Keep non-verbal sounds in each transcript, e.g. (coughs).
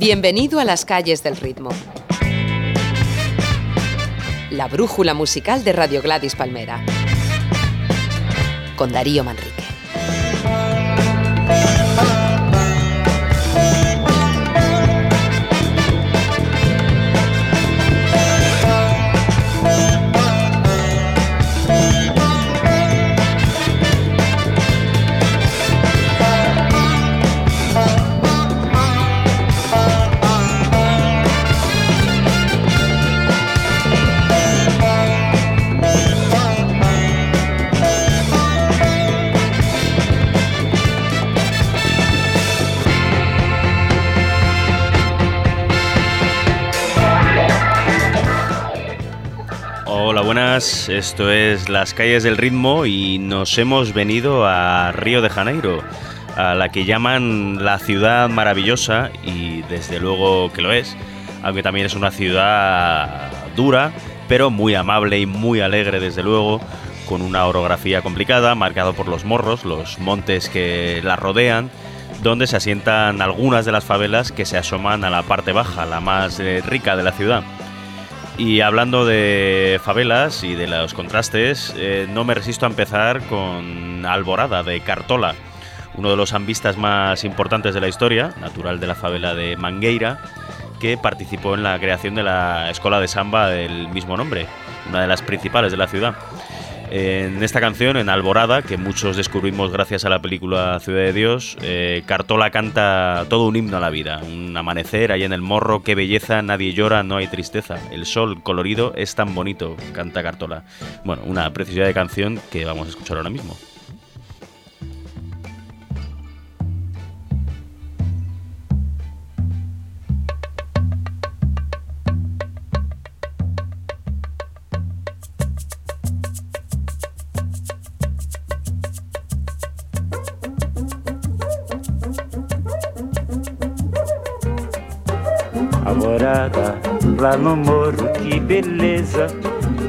Bienvenido a las calles del ritmo. La brújula musical de Radio Gladys Palmera. Con Darío Manrique. Esto es Las calles del ritmo y nos hemos venido a Río de Janeiro, a la que llaman la ciudad maravillosa y desde luego que lo es, aunque también es una ciudad dura, pero muy amable y muy alegre desde luego, con una orografía complicada, marcado por los morros, los montes que la rodean, donde se asientan algunas de las favelas que se asoman a la parte baja, la más eh, rica de la ciudad. Y hablando de favelas y de los contrastes, eh, no me resisto a empezar con Alborada de Cartola, uno de los ambistas más importantes de la historia, natural de la favela de Mangueira, que participó en la creación de la escuela de samba del mismo nombre, una de las principales de la ciudad. En esta canción, en Alborada, que muchos descubrimos gracias a la película Ciudad de Dios, eh, Cartola canta todo un himno a la vida. Un amanecer ahí en el morro, qué belleza, nadie llora, no hay tristeza. El sol colorido es tan bonito, canta Cartola. Bueno, una preciosidad de canción que vamos a escuchar ahora mismo. Lá no morro, que beleza.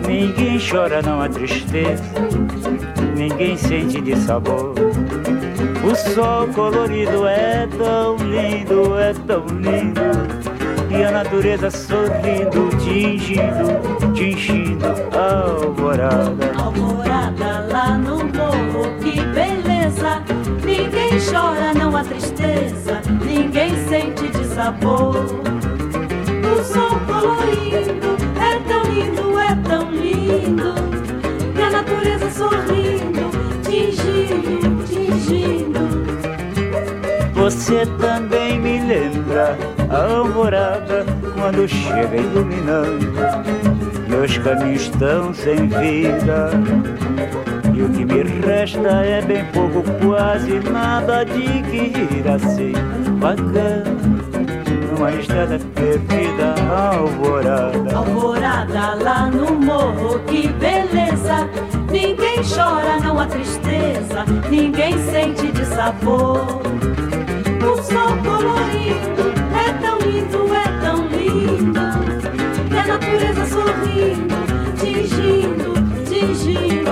Ninguém chora, não há tristeza, ninguém sente de sabor. O sol colorido é tão lindo, é tão lindo. E a natureza sorrindo, tingindo, tingindo a alvorada. Alvorada lá no morro, que beleza. Ninguém chora, não há tristeza, ninguém sente de sabor sorrindo, tingindo, tingindo. Você também me lembra a alvorada quando chega iluminando. Meus caminhos estão sem vida. E o que me resta é bem pouco, quase nada de que ir assim bacana uma estrada perdida, alvorada. Alvorada lá no morro, que beleza. Ninguém chora, não há tristeza, ninguém sente de sabor. O sol colorido é tão lindo, é tão lindo. E a natureza sorrindo, tingindo, tingindo.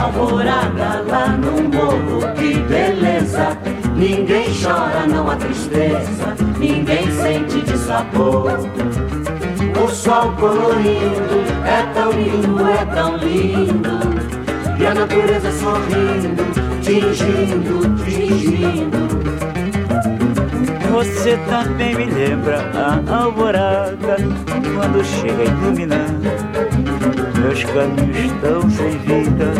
Alvorada, lá no morro, que beleza. Ninguém chora, não há tristeza, ninguém sente de sabor. O sol colorido é tão lindo, é tão lindo. E a natureza sorrindo, tingindo, tingindo. Você também me lembra a alvorada quando chega iluminando. Meus caminhos estão sem vida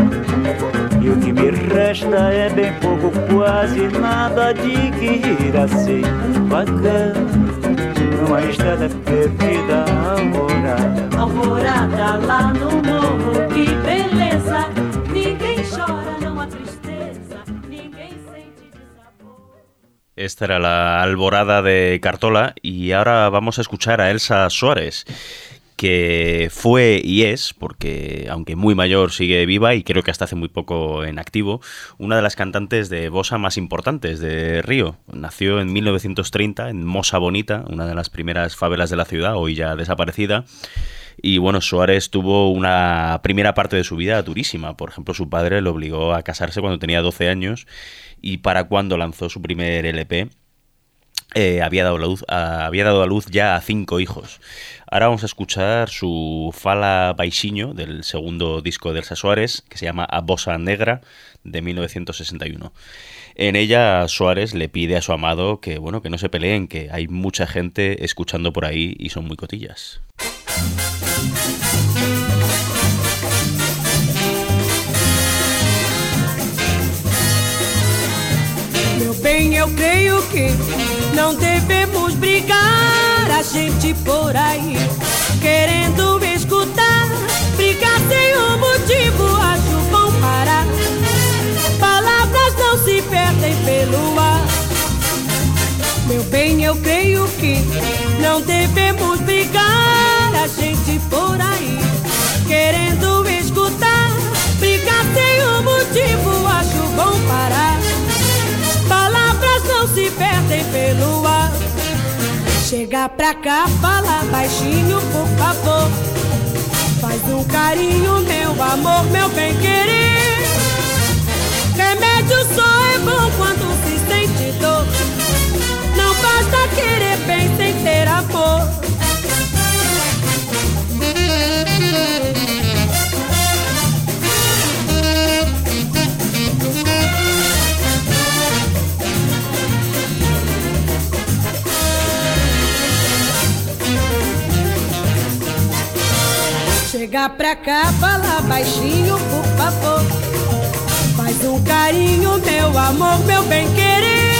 e o que me resta é bem pouco, quase nada de que ir assim bacana. Numa estrada perdida, alvorada. Alvorada lá no morro, que beleza. Ninguém chora, não há tristeza, ninguém sente sabor. Esta era la alborada de Cartola y ahora vamos a escuchar a Elsa Suárez que fue y es, porque aunque muy mayor sigue viva y creo que hasta hace muy poco en activo, una de las cantantes de bossa más importantes de Río. Nació en 1930 en Mosa Bonita, una de las primeras favelas de la ciudad, hoy ya desaparecida. Y bueno, Suárez tuvo una primera parte de su vida durísima. Por ejemplo, su padre le obligó a casarse cuando tenía 12 años y para cuando lanzó su primer LP eh, había, dado luz, había dado a luz ya a cinco hijos. Ahora vamos a escuchar su Fala Baixinho del segundo disco de Elsa Suárez, que se llama A Bossa Negra, de 1961. En ella Suárez le pide a su amado que bueno, que no se peleen, que hay mucha gente escuchando por ahí y son muy cotillas. Não devemos brigar. A gente por aí querendo escutar, brigar sem um motivo, acho bom parar. Palavras não se perdem pelo ar. Meu bem, eu creio que não devemos brigar. Chega pra cá, fala baixinho, por favor. Faz um carinho, meu amor, meu bem querer. Remédio só é bom quando se sente dor. Não basta querer bem sem ter amor. Chega pra cá, fala baixinho, por favor. Faz um carinho, meu amor, meu bem querer.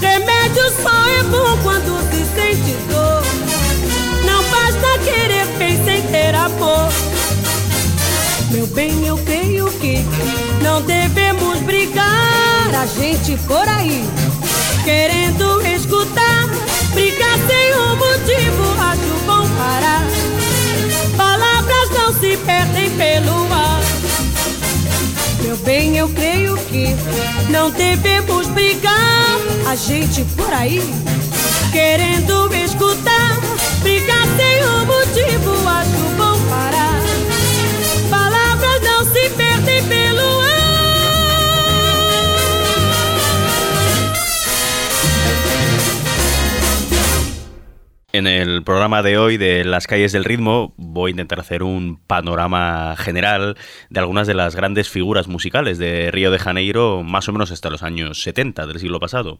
Remédio só é bom quando se sente dor. Não basta querer bem sem ter amor. Meu bem, eu creio que não devemos brigar. A gente por aí querendo escutar, brigar sem um motivo, não se perdem pelo ar. Meu bem, eu creio que não devemos brigar. A gente por aí querendo escutar, brigar sem um motivo, En el programa de hoy de Las calles del ritmo voy a intentar hacer un panorama general de algunas de las grandes figuras musicales de Río de Janeiro, más o menos hasta los años 70 del siglo pasado.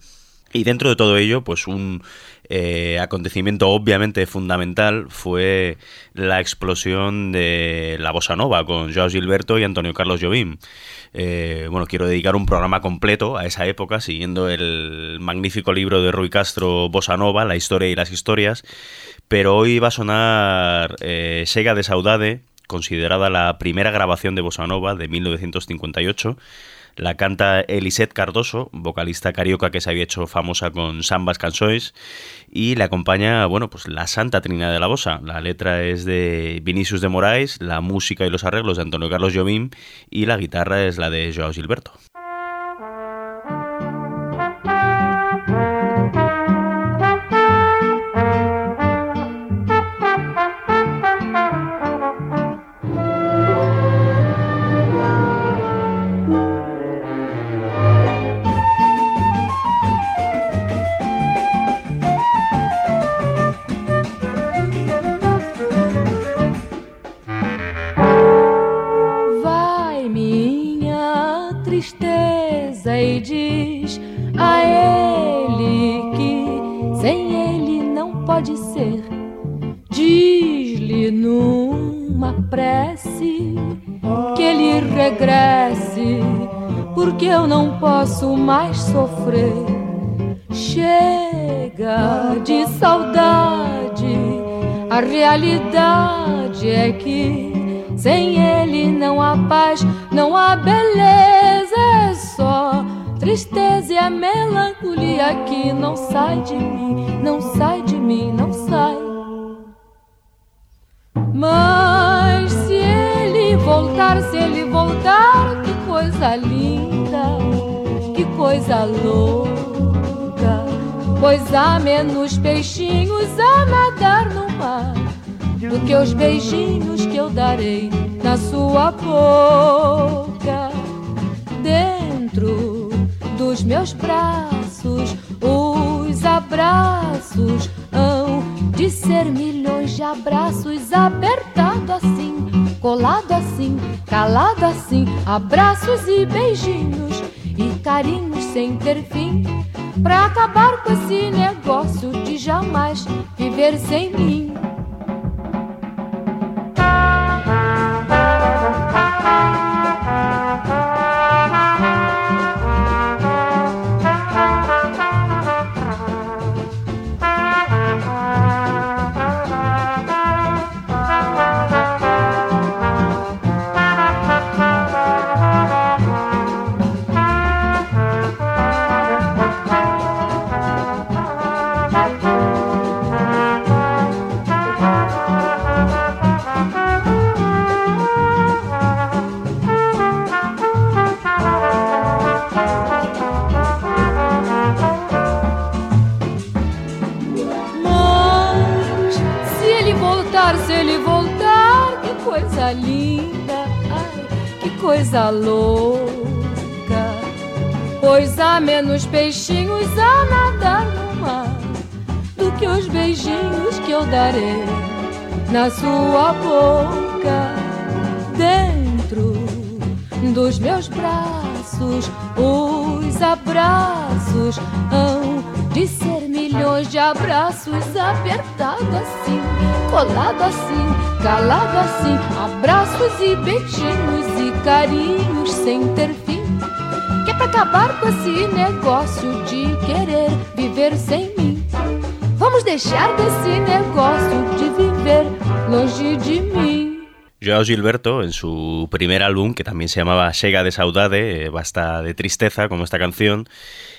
Y dentro de todo ello, pues un eh, acontecimiento obviamente fundamental fue la explosión de la bossa nova con Joao Gilberto y Antonio Carlos Jobim. Eh, bueno, quiero dedicar un programa completo a esa época, siguiendo el magnífico libro de Rui Castro, Bossa Nova, La historia y las historias, pero hoy va a sonar eh, Sega de Saudade, considerada la primera grabación de Bossa Nova de 1958, la canta Elisette Cardoso, vocalista carioca que se había hecho famosa con Sambas Canções, y le acompaña, bueno, pues la Santa Trinidad de la Bossa. La letra es de Vinicius de Moraes, la música y los arreglos de Antonio Carlos Jobim y la guitarra es la de Joao Gilberto. Numa prece que ele regresse, porque eu não posso mais sofrer. Chega de saudade, a realidade é que sem ele não há paz, não há beleza, é só tristeza e a melancolia que não sai de mim, não sai de mim, não sai. Mas se ele voltar, se ele voltar, que coisa linda, que coisa louca. Pois há menos peixinhos a nadar no mar do que os beijinhos que eu darei na sua boca. Dentro dos meus braços, o os abraços hão de ser milhões de abraços apertado assim, colado assim, calado assim, abraços e beijinhos e carinhos sem ter fim, pra acabar com esse negócio de jamais viver sem mim. Coisa louca. Pois há menos peixinhos a nadar no mar do que os beijinhos que eu darei na sua boca. Dentro dos meus braços, os abraços hão de ser milhões de abraços apertados assim, colado assim, calado assim, abraços e beijinhos carinhos sem ter fim. Que é pra acabar com esse negócio de querer viver sem mim. Vamos deixar desse negócio de viver longe de mim. Joao Gilberto, en su primer álbum, que también se llamaba Sega de Saudade, eh, basta de tristeza, como esta canción,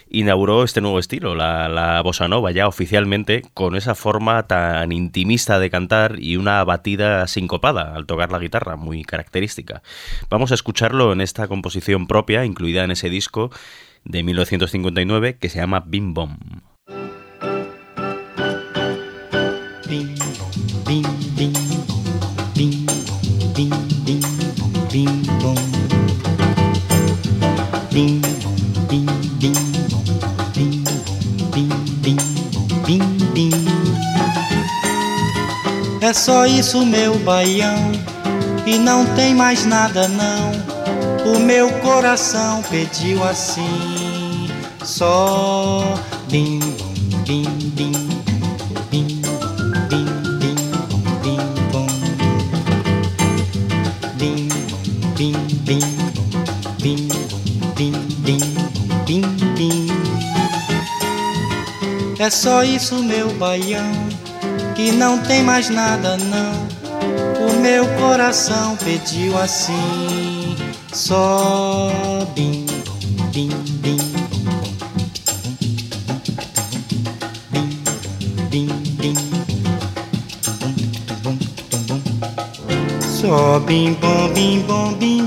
inauguró este nuevo estilo, la, la, bossa nova, ya oficialmente, con esa forma tan intimista de cantar y una batida sincopada al tocar la guitarra, muy característica. Vamos a escucharlo en esta composición propia, incluida en ese disco de 1959, que se llama Bim Bom. É só isso, meu baião, e não tem mais nada não. O meu coração pediu assim, só bim bim bim bim bim bim bim bom. Bim bim bim bim bim bim bim bim. É só isso, meu baião e não tem mais nada não. O meu coração pediu assim, só bim bim bim bim bim só bim bom bim bom bim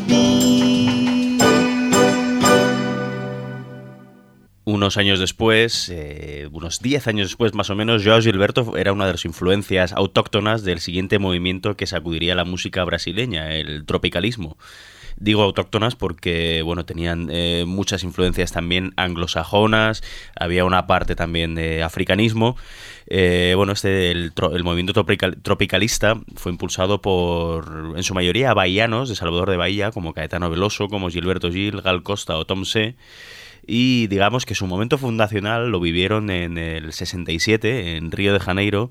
Unos años después, eh, unos 10 años después más o menos, Joao Gilberto era una de las influencias autóctonas del siguiente movimiento que sacudiría la música brasileña, el tropicalismo. Digo autóctonas porque, bueno, tenían eh, muchas influencias también anglosajonas, había una parte también de africanismo. Eh, bueno, este, el, movimiento tropicalista fue impulsado por, en su mayoría, bahianos de Salvador de Bahía, como Caetano Veloso, como Gilberto Gil, Gal Costa o Tom C y digamos que su momento fundacional lo vivieron en el 67 en Río de Janeiro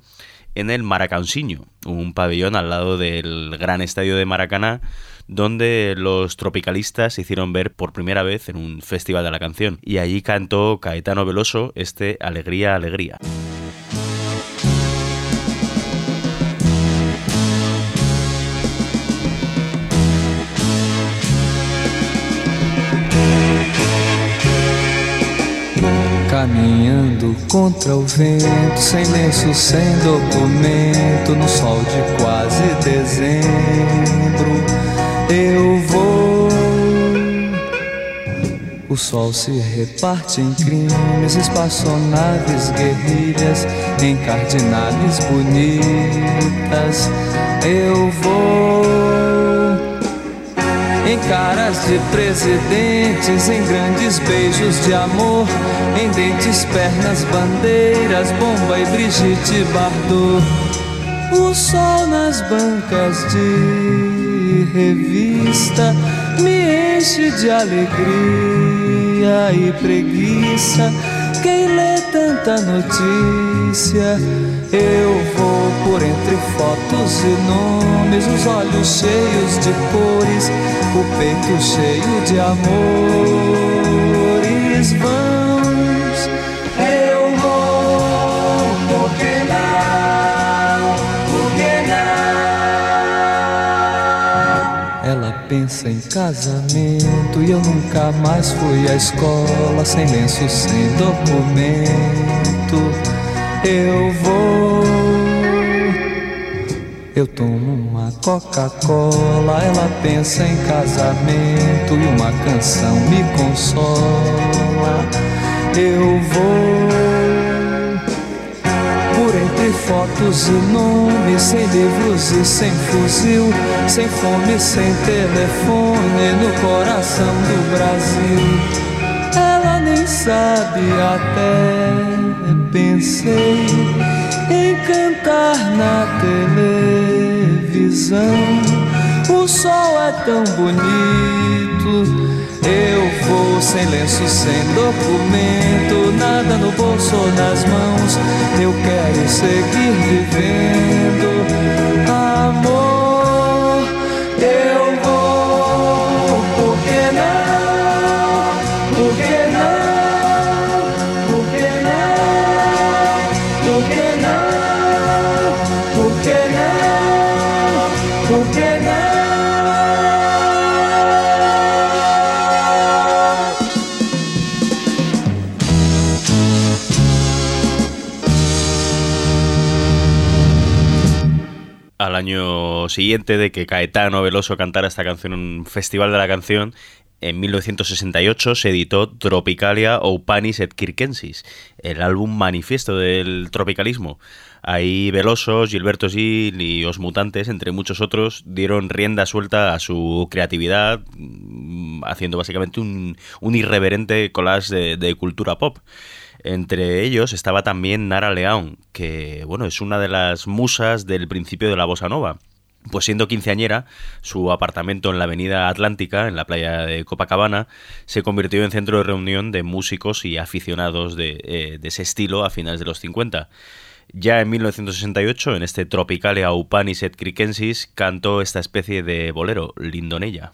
en el Maracansinho, un pabellón al lado del gran estadio de Maracaná donde los tropicalistas se hicieron ver por primera vez en un festival de la canción y allí cantó Caetano Veloso este Alegría, Alegría. Caminhando contra o vento, sem lenço, sem documento, no sol de quase dezembro, eu vou. O sol se reparte em crimes, espaçonaves, guerrilhas, em cardinales bonitas. Eu vou caras de presidentes, em grandes beijos de amor, em dentes, pernas, bandeiras, bomba e Brigitte Bardot. O sol nas bancas de revista me enche de alegria e preguiça. Quem lê tanta notícia, eu vou por entre fotos e nomes, os olhos cheios de cores, o peito cheio de amores. Casamento e eu nunca mais fui à escola sem lenço, sem documento. Eu vou. Eu tomo uma Coca-Cola, ela pensa em casamento e uma canção me consola. Eu vou entre fotos e nomes, sem livros e sem fuzil, sem fome, sem telefone, no coração do Brasil. Ela nem sabe até pensei em cantar na televisão. O sol é tão bonito. Eu vou sem lenço, sem documento, nada no bolso ou nas mãos. Eu quero seguir vivendo. Amor, eu siguiente de que Caetano Veloso cantara esta canción en un festival de la canción, en 1968 se editó Tropicalia Panis et Circensis, el álbum manifiesto del tropicalismo. Ahí Veloso, Gilberto Gil y Os Mutantes, entre muchos otros, dieron rienda suelta a su creatividad, mm, haciendo básicamente un, irreverente collage de, de cultura pop. Entre ellos estaba también Nara León, que bueno, es una de las musas del principio de la bossa nova. Pues siendo quinceañera, su apartamento en la avenida Atlántica, en la playa de Copacabana, se convirtió en centro de reunión de músicos y aficionados de, eh, ese estilo a finales de los 50. Ya en 1968, en este Tropicalia Upanis et Cricensis, cantó esta especie de bolero, Lindonella.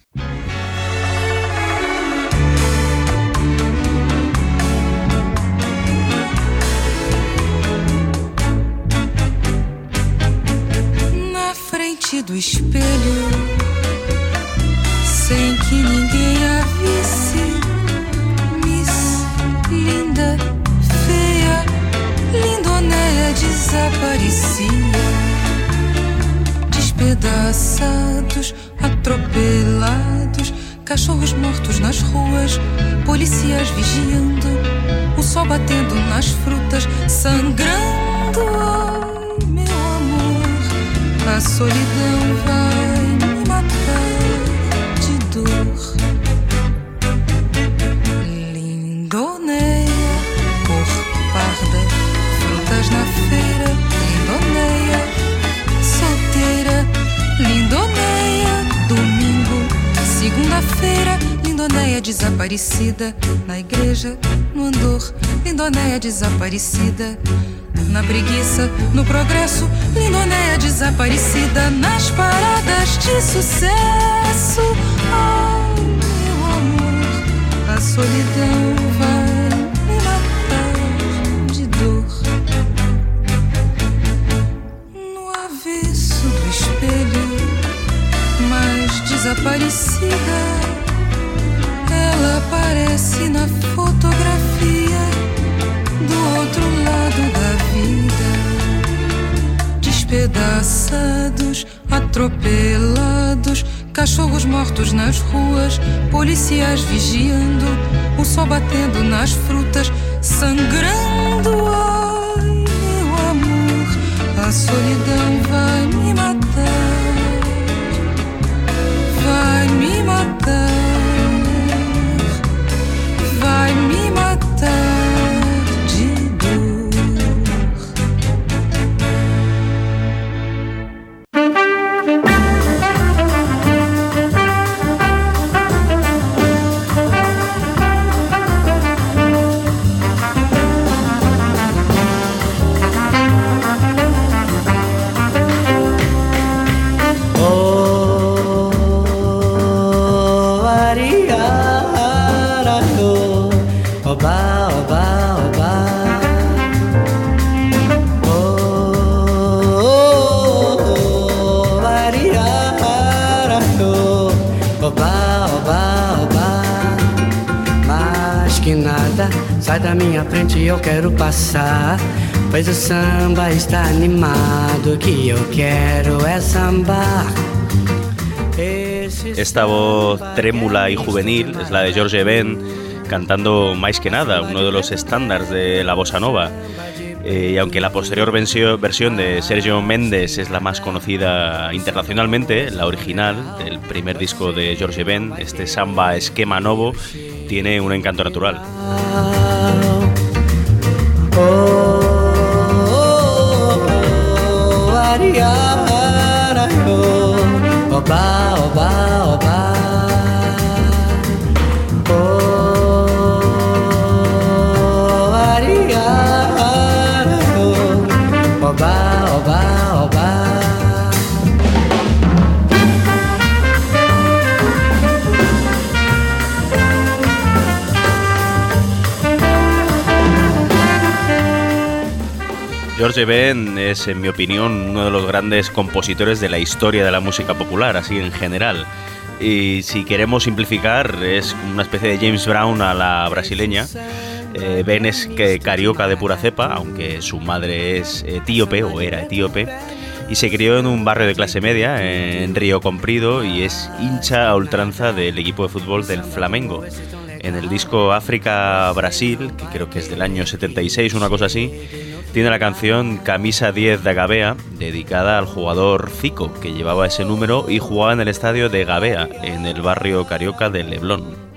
Espelho, sem que ninguém a visse. Miss linda, feia, lindonéia desaparecia. Despedaçados, atropelados, cachorros mortos nas ruas, policiais vigiando, o sol batendo nas frutas, sangrando. A solidão vai me matar de dor. Lindoneia, cor parda, frutas na feira, lindoneia, solteira, lindoneia, domingo, segunda-feira, lindoneia desaparecida, na igreja, no andor, lindoneia desaparecida. Na preguiça, no progresso, lindoneia desaparecida nas paradas de sucesso. Ai, meu amor, a solidão vai me matar de dor. No avesso do espelho, mais desaparecida, ela aparece na fotografia do outro lado da vida. Despedaçados, atropelados, cachorros mortos nas ruas, policiais vigiando, o sol batendo nas frutas, sangrando. Ai, meu amor, a solidão vai me matar. Vai me matar. Vai me Sai da minha frente, eu quero passar. Pois o samba está animado. O que eu quero é sambar. Esta voz trêmula e juvenil é a de George Ben, cantando más que nada, uno de los estándares de la bossa nova. Eh, y aunque la posterior versión de Sergio Méndez es la más conocida internacionalmente, la original del primer disco de George Ben, este samba esquema novo, tiene un encanto natural. Oh, oh, oh, oh. Ben es, en mi opinión, uno de los grandes compositores de la historia de la música popular, así en general. Y si queremos simplificar, es una especie de James Brown a la brasileña. Eh, ben es que carioca de pura cepa, aunque su madre es etíope o era etíope. Y se crió en un barrio de clase media, en Río Comprido, y es hincha a ultranza del equipo de fútbol del Flamengo. En el disco África Brasil, que creo que es del año 76, una cosa así, tiene la canción Camisa 10 de Gabea, dedicada al jugador Zico, que llevaba ese número y jugaba en el estadio de Gabea, en el barrio carioca de Leblon.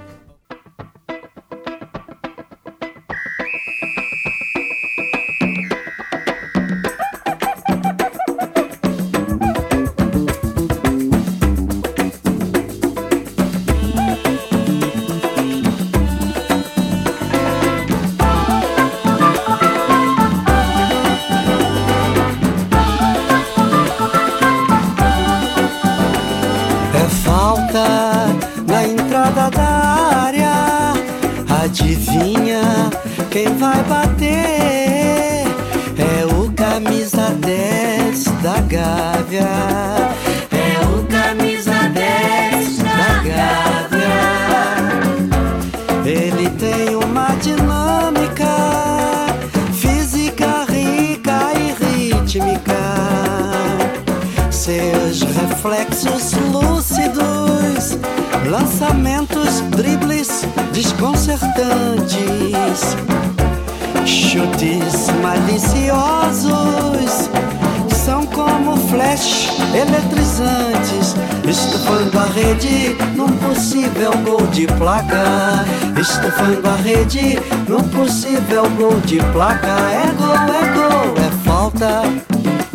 De placa. É gol, é gol, é falta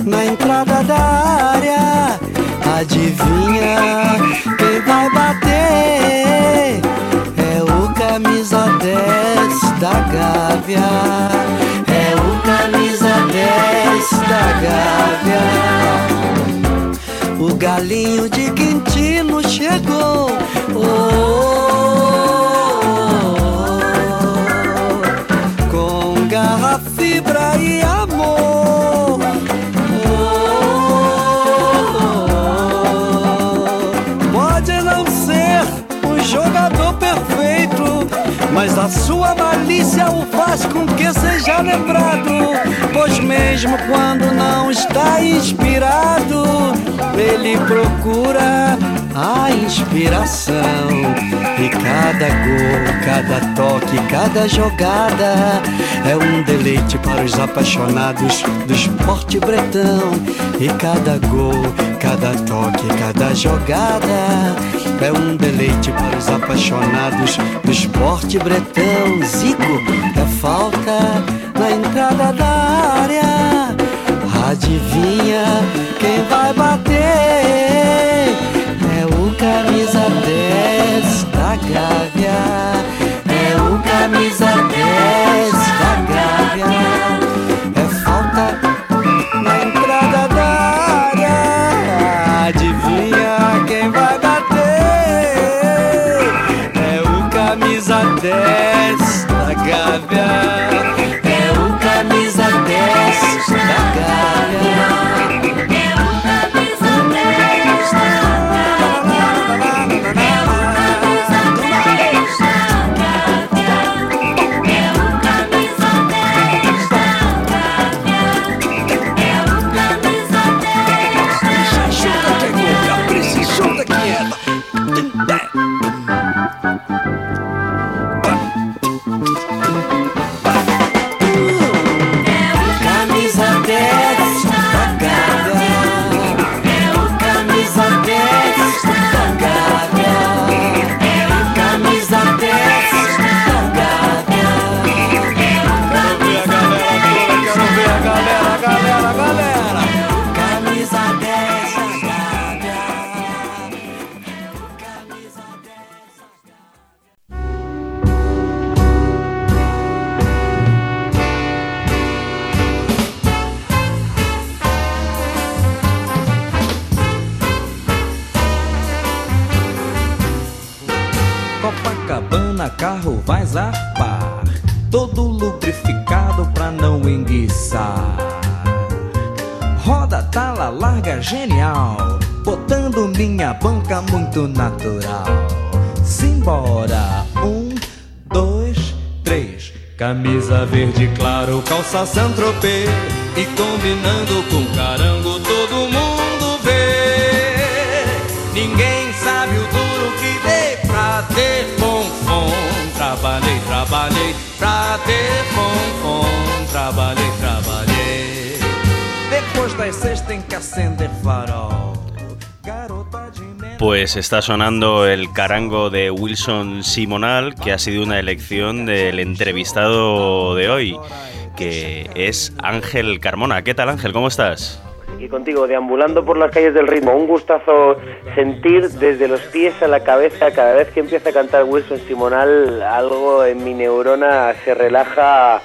na entrada da área. Adivinha quem vai bater? É o camisa 10 da Gávea. É o camisa 10 da Gávea. O galinho de Quintino chegou. Garra, fibra e amor. Pode não ser um jogador perfeito, mas a sua malícia o faz com que seja lembrado. Pois mesmo quando não está inspirado, ele procura a inspiração. E cada gol, cada toque, cada jogada é um deleite para os apaixonados do esporte bretão. E cada gol, cada toque, cada jogada é um deleite para os apaixonados do esporte bretão. Zico é falta na entrada da área. Adivinha quem vai camisa 10 da Gávea. É o camisa 10 da Gávea. É falta na entrada da área. Adivinha quem vai bater? É o camisa 10 Verde claro, calça Saint-Tropez. E combinando com carango todo mundo vê. Ninguém sabe o duro que dei pra ter fonfon. Trabalhei, trabalhei pra ter fonfon. Trabalhei, trabalhei. Depois das seis tem que acender farol Pues está sonando el carango de Wilson Simonal, que ha sido una elección del entrevistado de hoy, que es Ángel Carmona. ¿Qué tal Ángel? ¿Cómo estás? Y contigo, deambulando por las calles del ritmo. Un gustazo sentir desde los pies a la cabeza cada vez que empieza a cantar Wilson Simonal, algo en mi neurona se relaja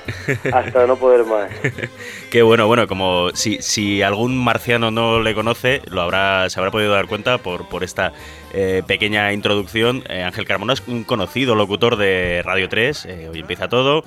hasta no poder más. (laughs) Qué bueno, bueno, como si, algún marciano no le conoce, lo habrá, se habrá podido dar cuenta por, por esta eh, pequeña introducción. Eh, Ángel Carmona es un conocido locutor de Radio 3, eh, hoy empieza todo.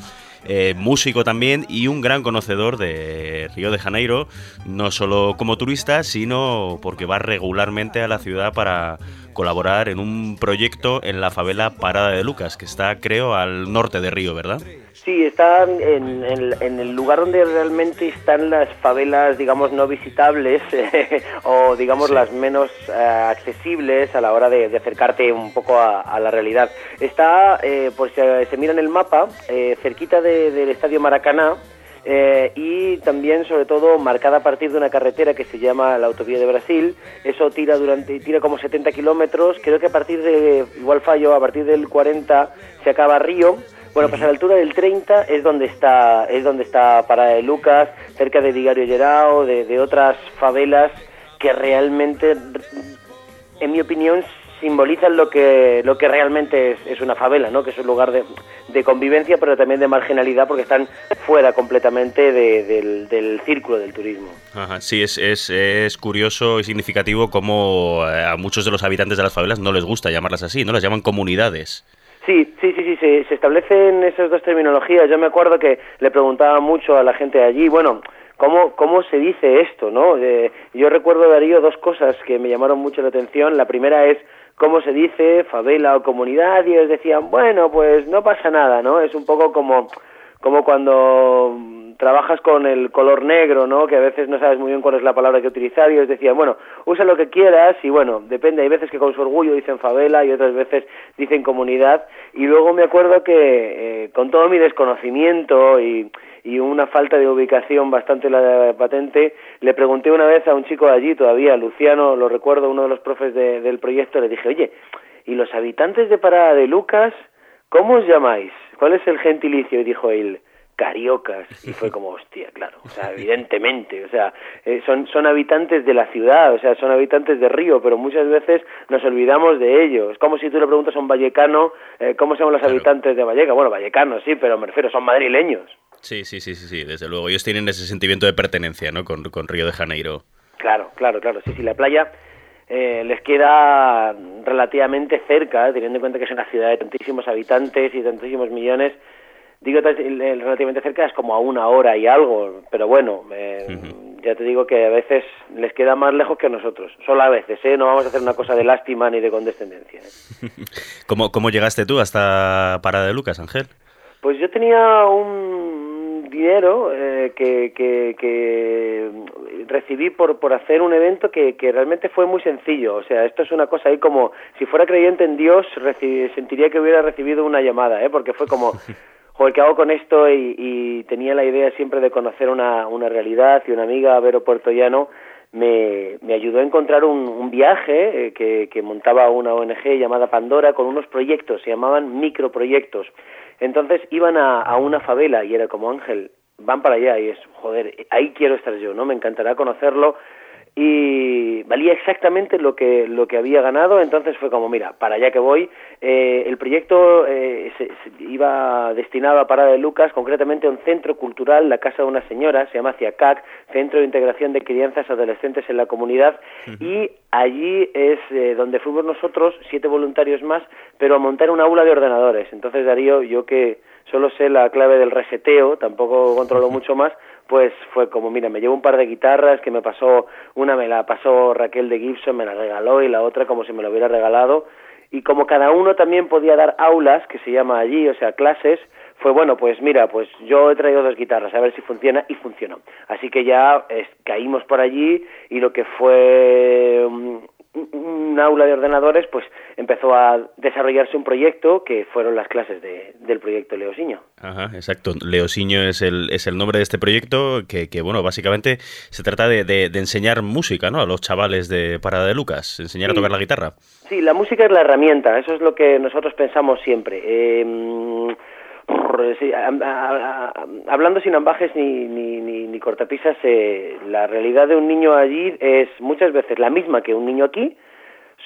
Músico también y un gran conocedor de Río de Janeiro, no solo como turista, sino porque va regularmente a la ciudad para colaborar en un proyecto en la favela Parada de Lucas, que está, creo, al norte de Río, ¿verdad? Sí, está en, en- en el lugar donde realmente están las favelas, digamos, no visitables (laughs) o, digamos, las menos eh, accesibles a la hora de, de acercarte un poco a, a la realidad. Está, eh, por si se mira en el mapa, eh, cerquita de- del Estadio Maracaná, eh, y también, sobre todo, marcada a partir de una carretera que se llama la Autovía de Brasil. Eso tira durante tira como 70 kilómetros. Creo que a partir de, igual fallo, a partir del 40 se acaba Río. Bueno, pues a la altura del 30 es donde está es donde está Parada de Lucas, cerca de Vigario Gerao, de, de otras favelas que realmente, en mi opinión, simbolizan lo que lo que realmente es, es una favela, ¿no? Que es un lugar de, de convivencia, pero también de marginalidad, porque están fuera completamente de- del, del círculo del turismo. Ajá, sí, es, es, es curioso y significativo cómo eh, a muchos de los habitantes de las favelas no les gusta llamarlas así, ¿no? Las llaman comunidades. Sí, sí, sí, sí, se, se establecen esas dos terminologías. Yo me acuerdo que le preguntaba mucho a la gente de allí, bueno, ¿cómo, cómo se dice esto, no? Eh, yo recuerdo, Darío, dos cosas que me llamaron mucho la atención. La primera es cómo se dice favela o comunidad y ellos decían, bueno, pues no pasa nada, ¿no? Es un poco como, como cuando mm, trabajas con el color negro, ¿no? Que a veces no sabes muy bien cuál es la palabra que utilizar y ellos decían, bueno, usa lo que quieras y bueno, depende, hay veces que con su orgullo dicen favela y otras veces dicen comunidad y luego me acuerdo que eh, con todo mi desconocimiento y, y una falta de ubicación bastante la- patente, le pregunté una vez a un chico de allí todavía, Luciano, lo recuerdo, uno de los profes de- del proyecto, le dije, oye, ¿y los habitantes de Parada de Lucas, cómo os llamáis? ¿Cuál es el gentilicio? Y dijo él, cariocas. Y fue como, hostia, claro, o sea, evidentemente, o sea, eh, son, son habitantes de la ciudad, o sea, son habitantes de Río, pero muchas veces nos olvidamos de ellos. Es como si tú le preguntas a un vallecano, eh, ¿cómo llaman los habitantes de Valleca? Bueno, vallecanos, sí, pero me refiero, son madrileños. Sí, sí, sí, sí, sí, desde luego. Ellos tienen ese sentimiento de pertenencia, ¿no? Con, con Río de Janeiro. Claro, claro, claro. Sí, sí, la playa eh, les queda relativamente cerca, teniendo en cuenta que es una ciudad de tantísimos habitantes y tantísimos millones. Digo eh, relativamente cerca, es como a una hora y algo, pero bueno, eh, ya te digo que a veces les queda más lejos que a nosotros. Solo a veces, ¿eh? No vamos a hacer una cosa de lástima ni de condescendencia. ¿eh? (laughs) ¿Cómo, ¿Cómo llegaste tú hasta Parada de Lucas, Ángel? Pues yo tenía un dinero eh, que, que, que, recibí por, por hacer un evento que, que realmente fue muy sencillo. O sea, esto es una cosa ahí como, si fuera creyente en Dios, sentiría que hubiera recibido una llamada, ¿eh? porque fue como, (laughs) joder, ¿qué hago con esto? Y, y tenía la idea siempre de conocer una, una realidad y una amiga, Vero Puertollano, me, me ayudó a encontrar un, un viaje eh, que, que montaba una ONG llamada Pandora con unos proyectos, se llamaban microproyectos. Entonces iban a, a una favela y era como Ángel, van para allá y es, joder, ahí quiero estar yo, ¿no? Me encantará conocerlo y valía exactamente lo que lo que había ganado. Entonces fue como mira para allá que voy. Eh, el proyecto eh, se, se iba destinado a Parada de Lucas concretamente a un centro cultural la casa de una señora se llama CIACAC Centro de Integración de Crianzas Adolescentes en la Comunidad. Uh -huh. y allí es eh, donde fuimos nosotros siete voluntarios más pero a montar un aula de ordenadores. Entonces Darío yo que solo sé la clave del reseteo tampoco controlo (laughs) mucho más pues fue como, mira, me llevo un par de guitarras que me pasó, una me la pasó Raquel de Gibson, me la regaló y la otra como si me la hubiera regalado. Y como cada uno también podía dar aulas, que se llama allí, o sea, clases, fue bueno, pues mira, pues yo he traído dos guitarras, a ver si funciona y funcionó. Así que ya es, caímos por allí y lo que fue um, un aula de ordenadores, pues empezó a desarrollarse un proyecto que fueron las clases de, del proyecto Leosiño. Ajá, exacto. Leosiño es el, es el nombre de este proyecto que, que bueno, básicamente se trata de, de, de, enseñar música, ¿no? A los chavales de Parada de Lucas, enseñar sí. a tocar la guitarra. Sí, la música es la herramienta, eso es lo que nosotros pensamos siempre. Eh, a, hablando sin ambajes ni, ni, ni, ni cortapisas, eh, la realidad de un niño allí es muchas veces la misma que un niño aquí,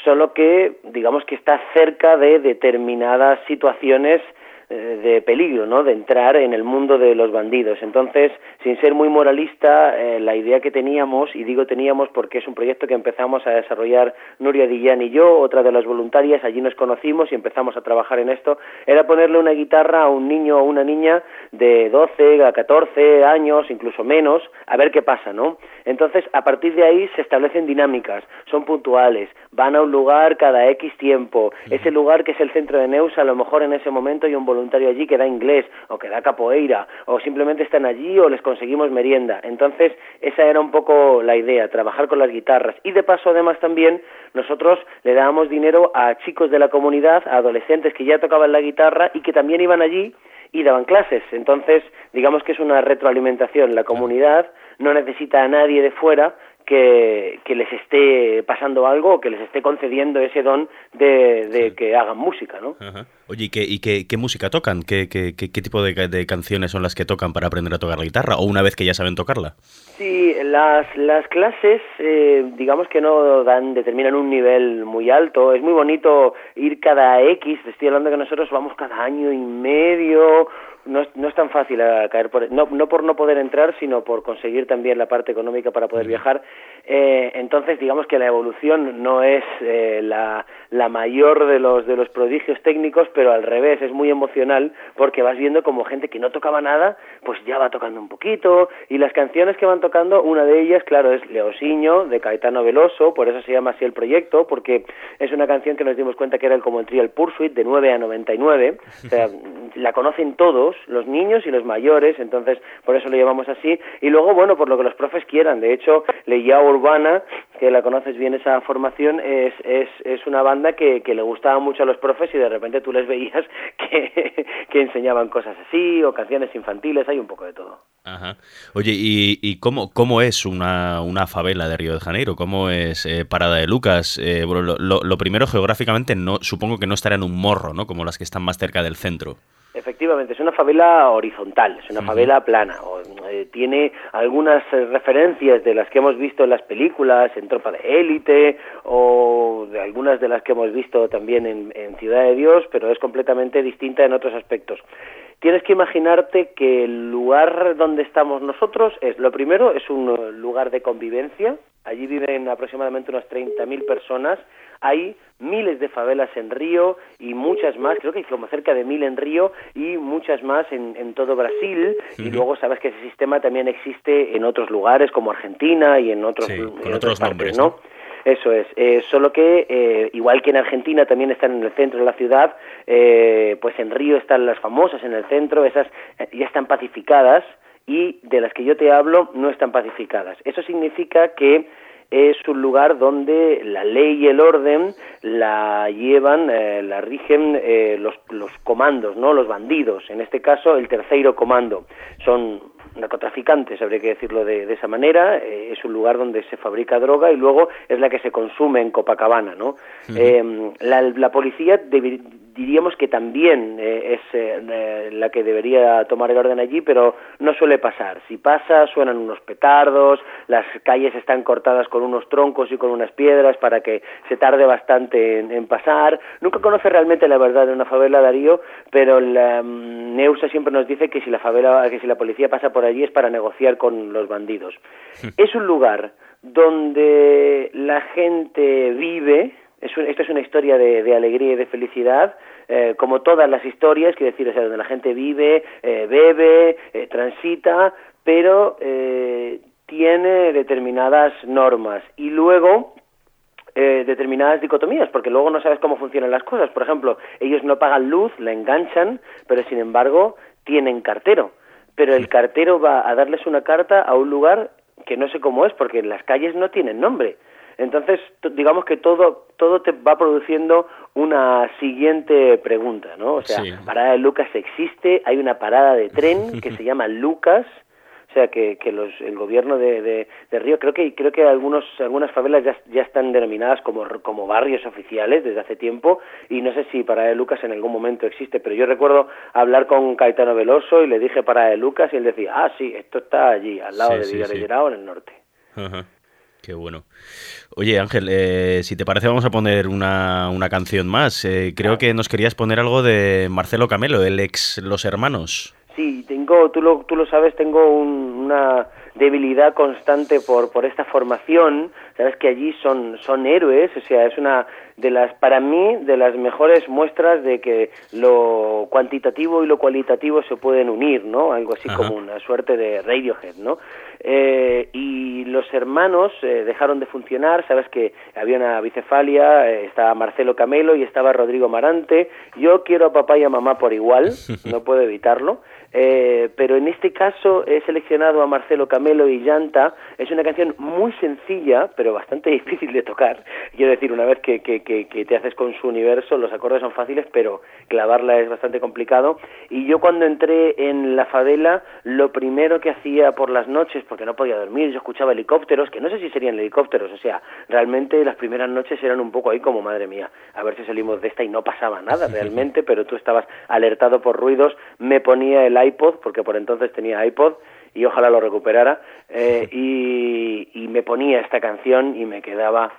solo que digamos que está cerca de determinadas situaciones de peligro, ¿no? De entrar en el mundo de los bandidos. Entonces, sin ser muy moralista, eh, la idea que teníamos, y digo teníamos porque es un proyecto que empezamos a desarrollar Nuria Dillán y yo, otra de las voluntarias, allí nos conocimos y empezamos a trabajar en esto, era ponerle una guitarra a un niño o una niña de 12 a 14 años, incluso menos, a ver qué pasa, ¿no? Entonces, a partir de ahí se establecen dinámicas, son puntuales, van a un lugar cada X tiempo, ese lugar que es el centro de Neus, a lo mejor en ese momento hay un voluntario allí que da inglés o que da capoeira o simplemente están allí o les conseguimos merienda. Entonces, esa era un poco la idea, trabajar con las guitarras. Y de paso, además, también nosotros le dábamos dinero a chicos de la comunidad, a adolescentes que ya tocaban la guitarra y que también iban allí y daban clases. Entonces, digamos que es una retroalimentación. La comunidad no necesita a nadie de fuera que, que, les esté pasando algo que les esté concediendo ese don de, de sí. que hagan música, ¿no? Ajá. Oye, ¿y qué, y qué, qué música tocan? ¿Qué, qué, qué tipo de, de, canciones son las que tocan para aprender a tocar la guitarra? ¿O una vez que ya saben tocarla? Sí, las, las clases, eh, digamos que no dan, determinan un nivel muy alto. Es muy bonito ir cada X, estoy hablando que nosotros vamos cada año y medio, no es, no es tan fácil a caer por no, no por no poder entrar sino por conseguir también la parte económica para poder viajar eh, entonces digamos que la evolución no es eh, la, la mayor de los de los prodigios técnicos pero al revés es muy emocional porque vas viendo como gente que no tocaba nada pues ya va tocando un poquito y las canciones que van tocando una de ellas claro es Leosiño de Caetano Veloso por eso se llama así el proyecto porque es una canción que nos dimos cuenta que era el como el Trial Pursuit de 9 a 99 o sea (laughs) la conocen todos los niños y los mayores, entonces por eso lo llamamos así. Y luego, bueno, por lo que los profes quieran. De hecho, Leia Urbana, que la conoces bien esa formación, es, es, es una banda que, que le gustaba mucho a los profes y de repente tú les veías (laughs) que, que enseñaban cosas así o canciones infantiles, hay un poco de todo. Ajá. Oye, ¿y, y cómo, cómo es una, una favela de Río de Janeiro? ¿Cómo es eh, Parada de Lucas? Eh, bueno, lo, lo, primero, geográficamente, no supongo que no estará en un morro, ¿no? Como las que están más cerca del centro. Efectivamente, es una favela horizontal, es una favela plana. O, eh, tiene algunas eh, referencias de las que hemos visto en las películas, en Tropa de Élite, o de algunas de las que hemos visto también en, en Ciudad de Dios, pero es completamente distinta en otros aspectos tienes que imaginarte que el lugar donde estamos nosotros es, lo primero, es un lugar de convivencia. Allí viven aproximadamente unas 30.000 personas. Hay miles de favelas en Río y muchas más, creo que hay como cerca de mil en Río y muchas más en, en todo Brasil. Y luego sabes que ese sistema también existe en otros lugares como Argentina y en otros, sí, en otros partes, nombres, ¿no? ¿no? Eso es, eh, solo que eh, igual que en Argentina también están en el centro de la ciudad, eh, pues en Río están las famosas en el centro, esas eh, ya están pacificadas y de las que yo te hablo no están pacificadas. Eso significa que es un lugar donde la ley y el orden la llevan, eh, la rigen eh, los, los comandos, ¿no? Los bandidos. En este caso, el tercero comando. Son narcotraficantes, habría que decirlo de, de esa manera. Eh, es un lugar donde se fabrica droga y luego es la que se consume en Copacabana, ¿no? Eh, la, la policía debi- diríamos que también eh, es eh, eh, la que debería tomar el orden allí, pero no suele pasar. Si pasa, suenan unos petardos, las calles están cortadas con unos troncos y con unas piedras para que se tarde bastante en, en pasar. Nunca conoce realmente la verdad de una favela, Darío, pero la, mm, Neusa siempre nos dice que si la favela, que si la policía pasa por allí es para negociar con los bandidos. es un lugar donde la gente vive, es un- esto es una historia de, de alegría y de felicidad, eh, como todas las historias, quiero decir, o sea, donde la gente vive, eh, bebe, eh, transita, pero eh, tiene determinadas normas. Y luego, eh, determinadas dicotomías, porque luego no sabes cómo funcionan las cosas. Por ejemplo, ellos no pagan luz, la enganchan, pero sin embargo tienen cartero. Pero el cartero va a darles una carta a un lugar que no sé cómo es, porque las calles no tienen nombre. Entonces, digamos que todo, todo te va produciendo una siguiente pregunta, ¿no? O sea, Sí. parada de Lucas existe, hay una parada de tren que se (laughs) llama Lucas, sea que, que los, el gobierno de, de, de Río creo que creo que algunos algunas favelas ya, ya están denominadas como como barrios oficiales desde hace tiempo y no sé si Parada de Lucas en algún momento existe pero yo recuerdo hablar con Caetano Veloso y le dije Parada de Lucas y él decía ah sí esto está allí al lado Sí, de sí, Villarreal en el norte Ajá. Qué bueno. Oye, Ángel, eh, si te parece vamos a poner una, una canción más. Eh, creo que nos querías poner algo de Marcelo Camelo, el ex Los Hermanos. Sí, tengo, tú lo, tú lo sabes, tengo un- una debilidad constante por, por esta formación. Sabes que allí son, son héroes, o sea, es una de las, para mí, de las mejores muestras de que lo cuantitativo y lo cualitativo se pueden unir, ¿no? Algo así Ajá. como una suerte de Radiohead, ¿no? Eh, y los hermanos eh, dejaron de funcionar, sabes que había una bicefalia, eh, estaba Marcelo Camelo y estaba Rodrigo Marante. Yo quiero a papá y a mamá por igual, (laughs) no puedo evitarlo. Pero en este caso he seleccionado a Marcelo Camelo y Llanta. Es una canción muy sencilla, pero bastante (laughs) difícil de tocar. Quiero decir, una vez que, que, que, que te haces con su universo, los acordes son fáciles, pero clavarla es bastante complicado. Y yo cuando entré en la favela, lo primero que hacía por las noches, porque no podía dormir, yo escuchaba helicópteros, que no sé si serían helicópteros, o sea, realmente las primeras noches eran un poco ahí como, madre mía, a ver si salimos de esta y no pasaba nada (laughs) realmente, pero tú estabas alertado por ruidos, me ponía el iPod, porque por entonces tenía iPod, y ojalá lo recuperara, eh, y, y me ponía esta canción y me quedaba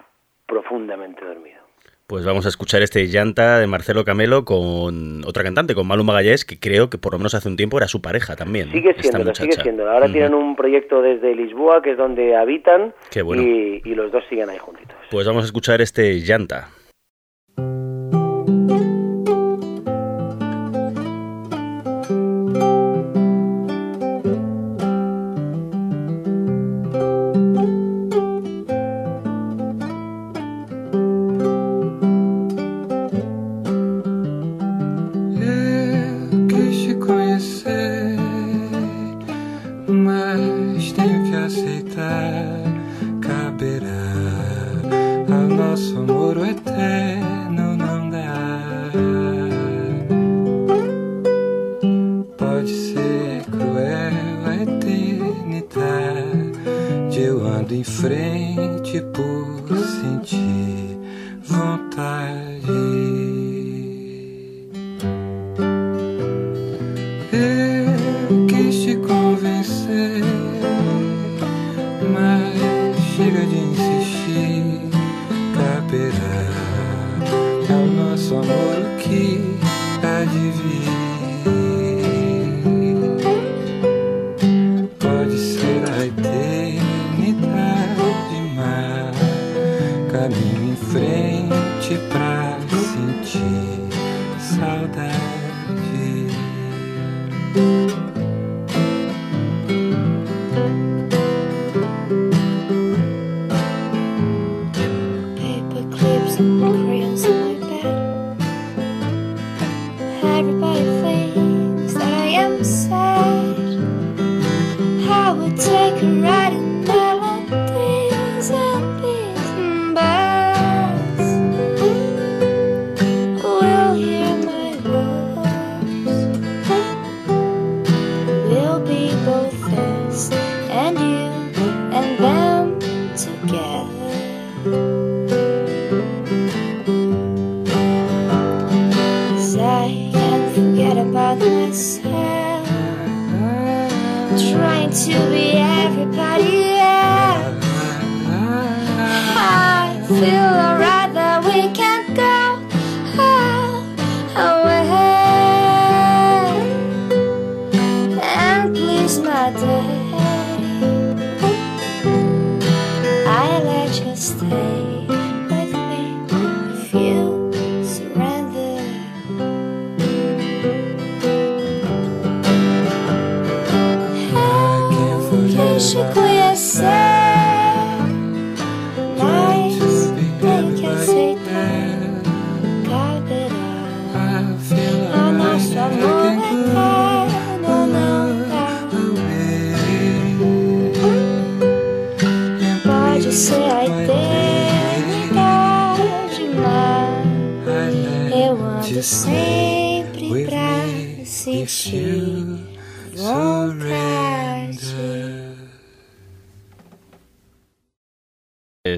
profundamente dormido. Pues vamos a escuchar este llanta de Marcelo Camelo con otra cantante, con Malu Magallés, que creo que por lo menos hace un tiempo era su pareja también. Sigue siendo, sigue siendo. Ahora tienen un proyecto desde Lisboa, que es donde habitan, bueno. y, y los dos siguen ahí juntitos. Pues vamos a escuchar este llanta. Cause I can't forget about myself. Trying to be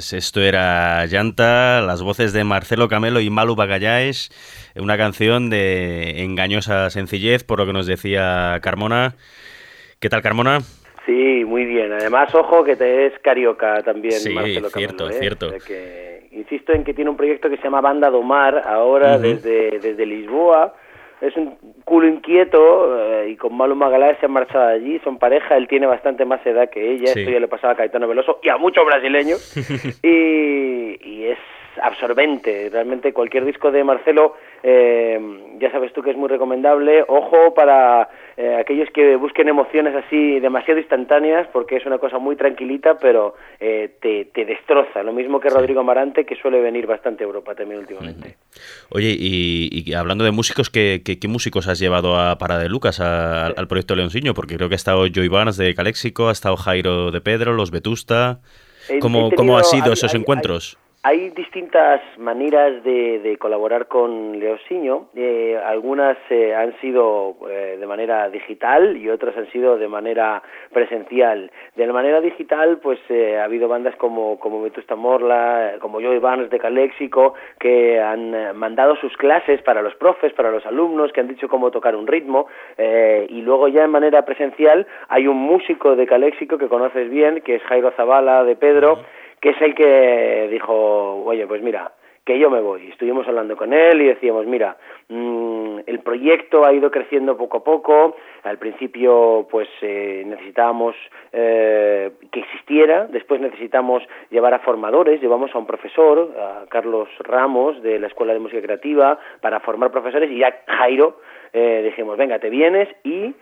Pues esto era Llanta, las voces de Marcelo Camelo y Malu Bagallaes, una canción de engañosa sencillez, por lo que nos decía Carmona. ¿Qué tal, Carmona? Sí, muy bien. Además, ojo que te es carioca también, Sí, Marcelo cierto, Camelo, ¿eh? cierto. Sea insisto en que tiene un proyecto que se llama Banda do Mar, ahora Ujú. desde, desde Lisboa. Es un culo inquieto eh, y con Malu Magaláes se han marchado allí, son pareja, él tiene bastante más edad que ella, Sí. esto ya le pasaba a Caetano Veloso y a muchos brasileños. (laughs) y, y es absorbente. Realmente cualquier disco de Marcelo, eh, ya sabes tú que es muy recomendable. Ojo para eh, aquellos que busquen emociones así demasiado instantáneas, porque es una cosa muy tranquilita, pero eh, te, te destroza. Lo mismo que Rodrigo Amarante, que suele venir bastante a Europa también últimamente. Oye, y, y hablando de músicos, ¿qué, qué, qué músicos has llevado a Para de Lucas a- al proyecto Leoncillo? Porque creo que ha estado Joy Barnes de Caléxico, ha estado Jairo de Pedro, los Vetusta. He- ¿Cómo, cómo han sido hay- esos hay- encuentros? Hay distintas maneras de, de colaborar con Leosiño. Eh, algunas eh, han sido eh, de manera digital y otras han sido de manera presencial. De la manera digital, pues eh, ha habido bandas como, como Vetusta Morla, eh, como Joey Barnes de Caléxico, que han eh, mandado sus clases para los profes, para los alumnos, que han dicho cómo tocar un ritmo. y luego ya en manera presencial hay un músico de Caléxico que conoces bien, que es Jairo Zavala de Pedro que es el que dijo, oye, pues mira, que yo me voy. Estuvimos hablando con él y decíamos, mira, mm, el proyecto ha ido creciendo poco a poco. Al principio, pues eh, necesitábamos eh, que existiera. Después necesitamos llevar a formadores. Llevamos a un profesor, a Carlos Ramos, de la Escuela de Música Creativa, para formar profesores. Y ya Jairo, eh, dijimos, venga, te vienes y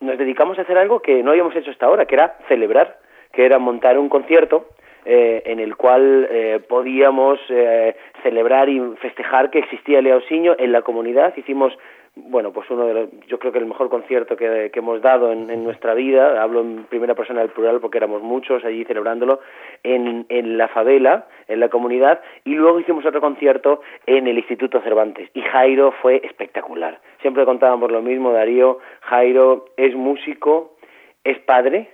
nos dedicamos a hacer algo que no habíamos hecho hasta ahora, que era celebrar, que era montar un concierto eh, en el cual eh, podíamos eh, celebrar y festejar que existía Leosiño en la comunidad. Hicimos, bueno, pues uno de los, yo creo que el mejor concierto que, que hemos dado en, en nuestra vida, hablo en primera persona del plural porque éramos muchos allí celebrándolo, en, en la favela, en la comunidad, y luego hicimos otro concierto en el Instituto Cervantes. Y Jairo fue espectacular. Siempre contábamos lo mismo, Darío, Jairo es músico, es padre,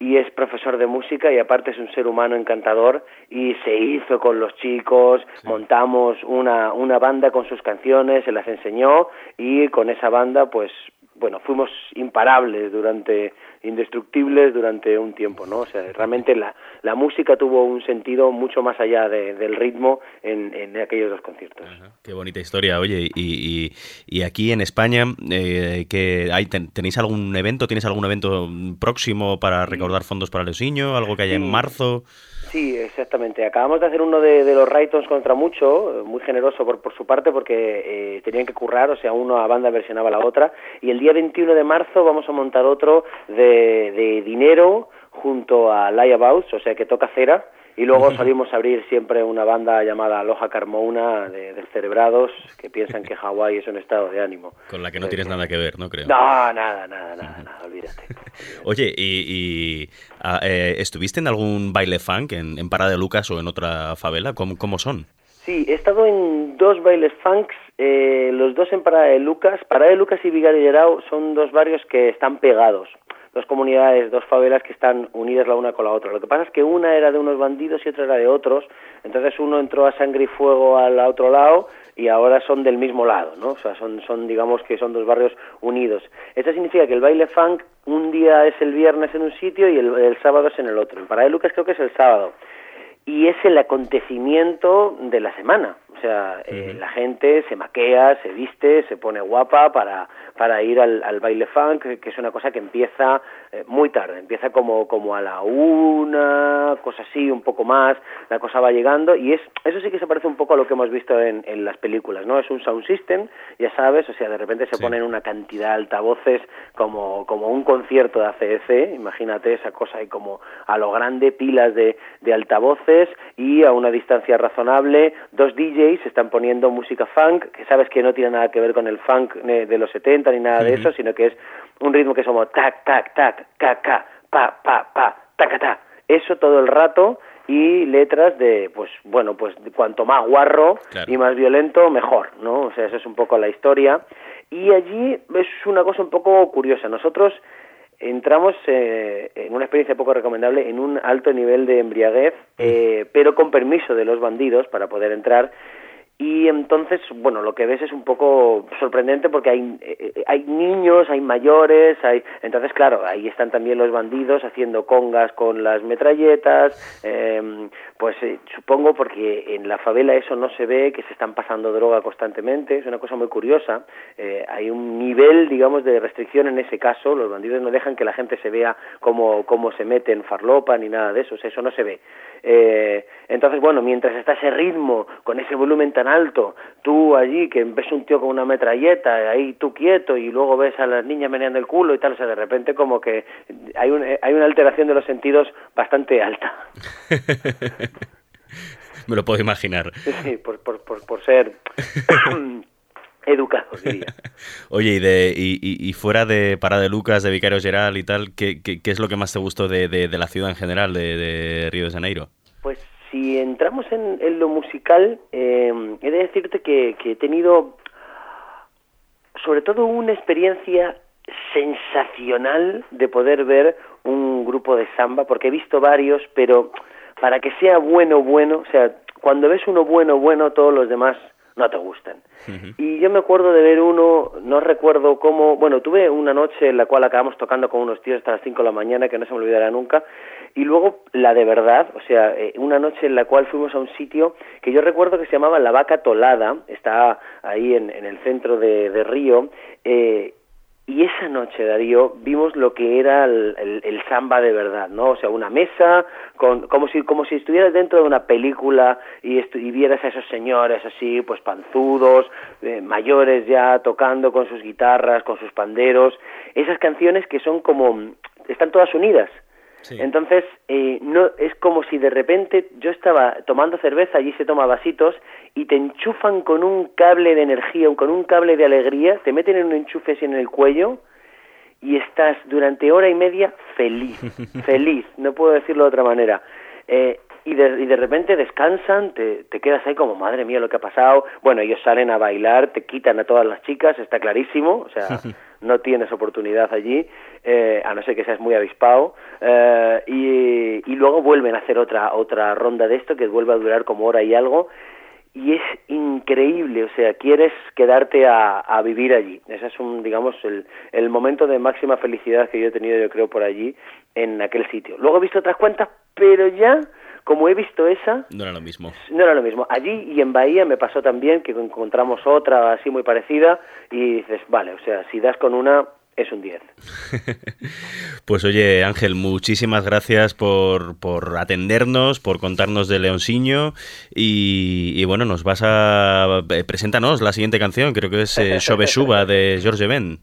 y es profesor de música y aparte es un ser humano encantador y se hizo con los chicos, montamos una, una banda con sus canciones, se las enseñó y con esa banda pues bueno, fuimos imparables durante, indestructibles durante un tiempo, ¿no? O sea, realmente la, la música tuvo un sentido mucho más allá de- del ritmo en, en aquellos dos conciertos. Qué bonita historia, oye. Y, y- y aquí en España, eh, que hay, ten- ¿tenéis algún evento? ¿Tienes algún evento próximo para recaudar fondos para Leosiño? ¿Algo que haya en marzo? Sí, exactamente. Acabamos de hacer uno de, de los Raytons contra mucho, muy generoso por, por su parte porque eh, tenían que currar, o sea, una banda versionaba la otra. Y el día 21 de marzo vamos a montar otro de, de dinero junto a Layabouts, o sea, que toca cera. Y luego salimos a abrir siempre una banda llamada Aloha Carmona de descerebrados que piensan que Hawái es un estado de ánimo. Con la que no tienes nada que ver, ¿no? Creo. No, nada, nada, nada, nada, olvídate. (laughs) Oye, ¿y, y, ah, eh, estuviste en algún baile funk en, en Parada de Lucas o en otra favela? ¿Cómo, cómo son? Sí, he estado en dos bailes funks, eh, los dos en Parada de Lucas. Parada de Lucas y Llerao son dos barrios que están pegados. Dos comunidades, dos favelas que están unidas la una con la otra. Lo que pasa es que una era de unos bandidos y otra era de otros, entonces uno entró a sangre y fuego al otro lado y ahora son del mismo lado, ¿no? O sea, son, son digamos que son dos barrios unidos. Esto significa que el baile funk un día es el viernes en un sitio y el, el sábado es en el otro. Pará de Lucas creo que es el sábado. Y es el acontecimiento de la semana. O sea, eh, la gente se maquea, se viste, se pone guapa para, para ir al, al baile funk, que es una cosa que empieza eh, muy tarde, empieza como, como a la una, cosa así, un poco más, la cosa va llegando y es eso sí que se parece un poco a lo que hemos visto en, en las películas, ¿no? Es un sound system, ya sabes, o sea, de repente se ponen una cantidad de altavoces como, como un concierto de ACF, imagínate esa cosa ahí como a lo grande, pilas de, de altavoces y a una distancia razonable, dos DJs se están poniendo música funk, que sabes que no tiene nada que ver con el funk de los 70 ni nada de eso, sino que es un ritmo que es como tac, tac, tac, ca, ca, pa, pa, pa, taca, ta. Eso todo el rato y letras de, pues bueno, pues cuanto más guarro y más violento, mejor, ¿no? O sea, eso es un poco la historia. Y allí es una cosa un poco curiosa. Nosotros entramos eh, en una experiencia poco recomendable en un alto nivel de embriaguez, eh, pero con permiso de los bandidos para poder entrar y entonces, bueno, lo que ves es un poco sorprendente porque hay, eh, hay niños, hay mayores, hay entonces, claro, ahí están también los bandidos haciendo congas con las metralletas, eh, pues eh, supongo porque en la favela eso no se ve, que se están pasando droga constantemente, es una cosa muy curiosa, eh, hay un nivel, digamos, de restricción en ese caso, los bandidos no dejan que la gente se vea cómo, cómo se mete en farlopa ni nada de eso, eso no se ve. Eh, entonces, bueno, mientras está ese ritmo, con ese volumen tan alto, tú allí que ves un tío con una metralleta, ahí tú quieto, y luego ves a las niñas meneando el culo y tal, o sea, de repente como que hay, un, hay una alteración de los sentidos bastante alta. (laughs) Me lo puedo imaginar. Sí, por, por, por, por ser (coughs) educado, (laughs) diría. Oye, y, de, y, y, y fuera de Parada de Lucas, de Vicario Geral y tal, ¿qué, qué, qué es lo que más te gustó de, de, de la ciudad en general, de, de, Río de Janeiro? Pues si entramos en, en lo musical, eh, he de decirte que, que he tenido sobre todo una experiencia sensacional de poder ver un grupo de samba, porque he visto varios, pero para que sea bueno, bueno, o sea, cuando ves uno bueno, bueno, todos los demás no te gustan. Uh -huh. Y yo me acuerdo de ver uno, no recuerdo cómo, bueno, tuve una noche en la cual acabamos tocando con unos tíos hasta las 5 de la mañana, que no se me olvidará nunca, y luego la de verdad, o sea, eh, una noche en la cual fuimos a un sitio que yo recuerdo que se llamaba La Vaca Tolada, está ahí en, en el centro de, de Río, eh, y esa noche, Darío, vimos lo que era el, el, samba de verdad, ¿no? O sea, una mesa, con, como, si, como si estuvieras dentro de una película y, y vieras a esos señores así, pues panzudos, eh, mayores ya, tocando con sus guitarras, con sus panderos. Esas canciones que son como... están todas unidas. Sí. Entonces, eh, no es como si de repente yo estaba tomando cerveza, allí se toma vasitos, y te enchufan con un cable de energía, con un cable de alegría, te meten en un enchufe así en el cuello, y estás durante hora y media feliz, (laughs) feliz, no puedo decirlo de otra manera. Eh, y de, y de repente descansan, te, te quedas ahí como, madre mía, lo que ha pasado. Bueno, ellos salen a bailar, te quitan a todas las chicas, está clarísimo, o sea, (laughs) no tienes oportunidad allí, eh, a no ser que seas muy avispado, eh, y, luego vuelven a hacer otra, otra ronda de esto que vuelve a durar como hora y algo, y es increíble, o sea, quieres quedarte a, a vivir allí. Ese es un, digamos, el, el momento de máxima felicidad que yo he tenido, yo creo, por allí, en aquel sitio. Luego he visto otras cuentas, pero ya como he visto esa... No era lo mismo. No era lo mismo. Allí y en Bahía me pasó también que encontramos otra así muy parecida y dices, vale, o sea, si das con una, es un 10. (laughs) pues oye, Ángel, muchísimas gracias por, por atendernos, por contarnos de Leonciño y, y, bueno, nos vas a... Eh, preséntanos la siguiente canción, creo que es eh, (laughs) Xove Suba de George Ben.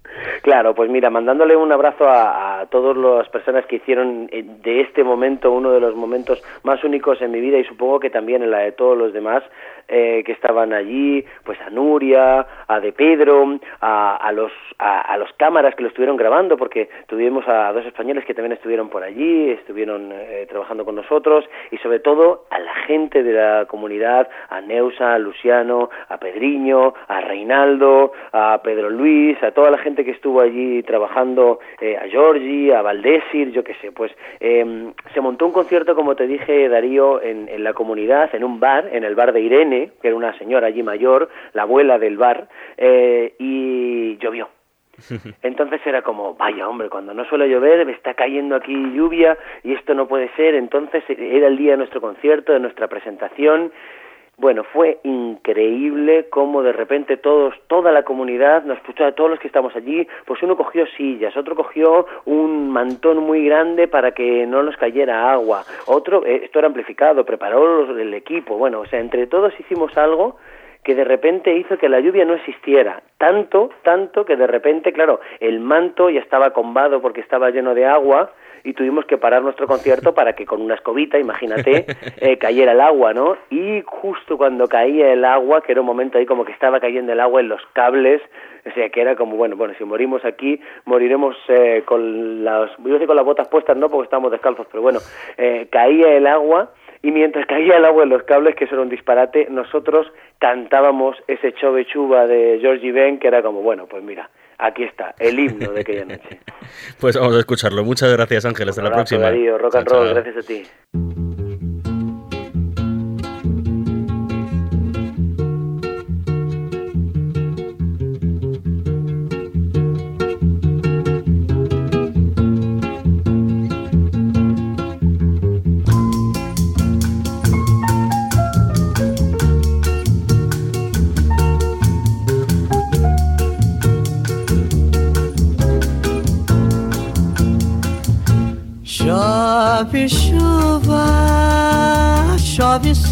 Claro, pues mira, mandándole un abrazo a, a todas las personas que hicieron eh, de este momento uno de los momentos más únicos en mi vida y supongo que también en la de todos los demás eh, que estaban allí, pues a Nuria, a De Pedro, a, a los a, los cámaras que lo estuvieron grabando, porque tuvimos a dos españoles que también estuvieron por allí, estuvieron eh, trabajando con nosotros, y sobre todo a la gente de la comunidad, a Neusa, a Luciano, a Pedriño, a Reinaldo, a Pedro Luis, a toda la gente que estuvo estuvo allí trabajando eh, a Giorgi, a Valdésir, yo qué sé, pues em, se montó un concierto, como te dije, Darío, en, en la comunidad, en un bar, en el bar de Irene, que era una señora allí mayor, la abuela del bar, eh, y llovió. (laughs) Entonces era como, vaya hombre, cuando no suele llover, me está cayendo aquí lluvia y esto no puede ser. Entonces era el día de nuestro concierto, de nuestra presentación. Bueno, fue increíble cómo de repente todos, toda la comunidad, nos escuchaba, todos los que estamos allí, pues uno cogió sillas, otro cogió un mantón muy grande para que no nos cayera agua, otro, eh, esto era amplificado, preparó el equipo, bueno, o sea, entre todos hicimos algo que de repente hizo que la lluvia no existiera. Tanto, tanto que de repente, claro, el manto ya estaba combado porque estaba lleno de agua y tuvimos que parar nuestro concierto para que con una escobita, imagínate, (laughs) eh, cayera el agua, ¿no? Y justo cuando caía el agua, que era un momento ahí como que estaba cayendo el agua en los cables, o sea, que era como, bueno, bueno, si morimos aquí, moriremos eh, con las, yo decir con las botas puestas, no, porque estamos descalzos, pero bueno, eh, caía el agua y mientras (laughs) caía el agua en los cables, que eso era un disparate, nosotros cantábamos ese chove chuba de Georgie Ben, que era como, bueno, pues mira, aquí está, el himno de aquella noche. (laughs) Pues vamos a escucharlo. Muchas gracias, Ángel. Hasta la Abrazo, próxima. Darío, rock and roll, gracias a ti.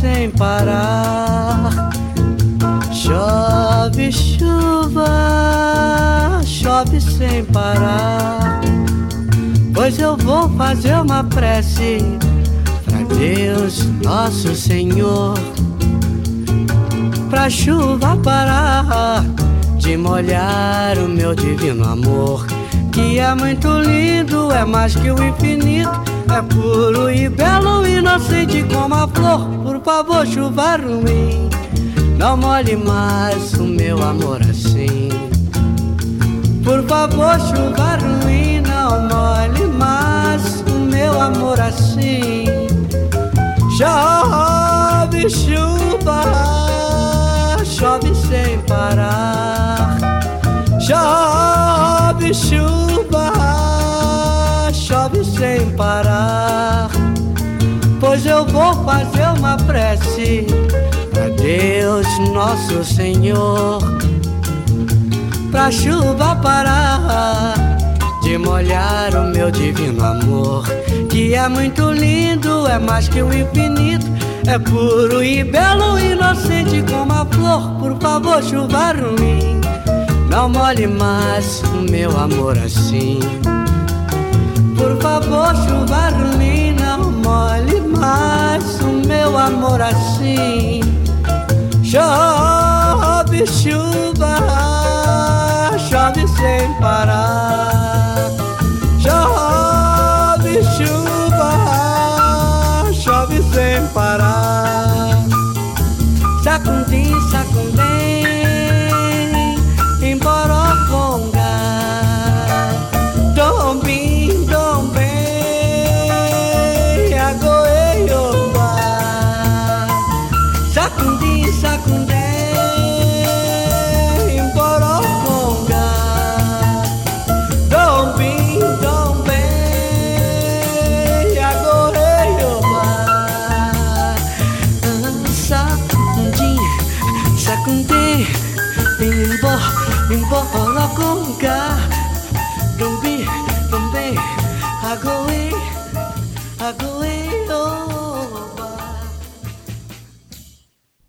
Sem parar. Chove chuva, chove sem parar. Pois eu vou fazer uma prece pra Deus, nosso Senhor. Pra chuva parar de molhar o meu divino amor. Que é muito lindo, é mais que o infinito. É puro e belo, inocente como a flor. Favor, chuva ruim, não molhe mais o meu amor assim. Por favor, chuva ruim, não molhe mais o meu amor assim. Chove chuva, chove sem parar. Chove chuva, chove sem parar. Pois eu vou fazer uma prece a Deus, nosso Senhor, pra chuva parar de molhar o meu divino amor, que é muito lindo, é mais que o infinito, é puro e belo, inocente como a flor. Por favor, chuva ruim, não molhe mais o meu amor assim. Por favor, chuva ruim, não molhe mais o meu amor assim. Chove chuva, chove sem parar.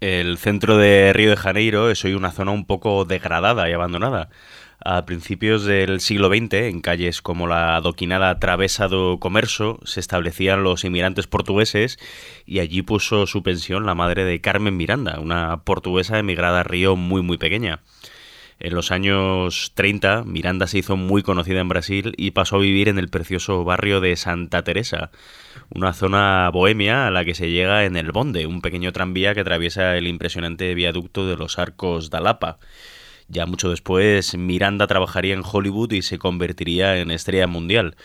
El centro de Río de Janeiro es hoy una zona un poco degradada y abandonada. A principios del siglo XX, en calles como la adoquinada Travesa do Comercio, se establecían los inmigrantes portugueses y allí puso su pensión la madre de Carmen Miranda, una portuguesa emigrada a Río muy muy pequeña. En los años 30, Miranda se hizo muy conocida en Brasil y pasó a vivir en el precioso barrio de Santa Teresa, una zona bohemia a la que se llega en el Bonde, un pequeño tranvía que atraviesa el impresionante viaducto de los Arcos da Lapa. Ya mucho después, Miranda trabajaría en Hollywood y se convertiría en estrella mundial.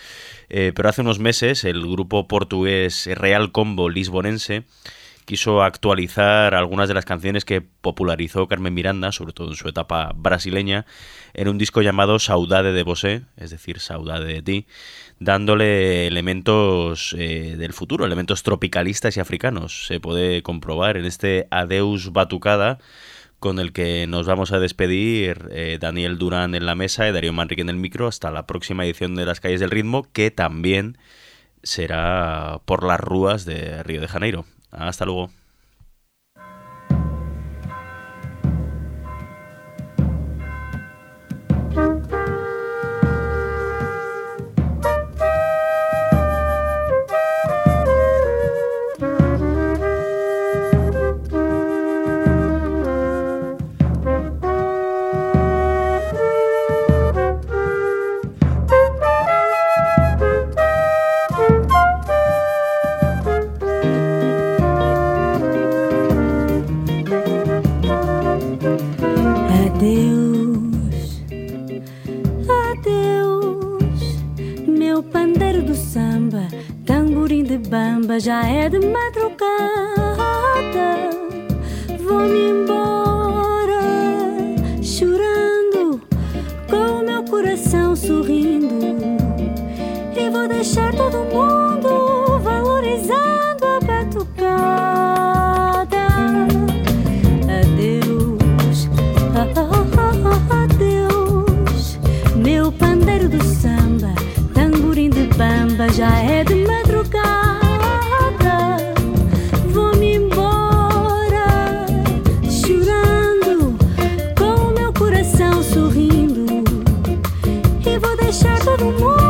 Eh, pero hace unos meses, el grupo portugués Real Combo Lisbonense quiso actualizar algunas de las canciones que popularizó Carmen Miranda, sobre todo en su etapa brasileña, en un disco llamado Saudade de Bosé, es decir, Saudade de ti, dándole elementos eh, del futuro, elementos tropicalistas y africanos. Se puede comprobar en este Adeus Batucada, con el que nos vamos a despedir eh, Daniel Durán en la mesa y Darío Manrique en el micro hasta la próxima edición de Las Calles del Ritmo, que también será por las rúas de Río de Janeiro. Hasta luego. Sorrindo, e vou deixar todo mundo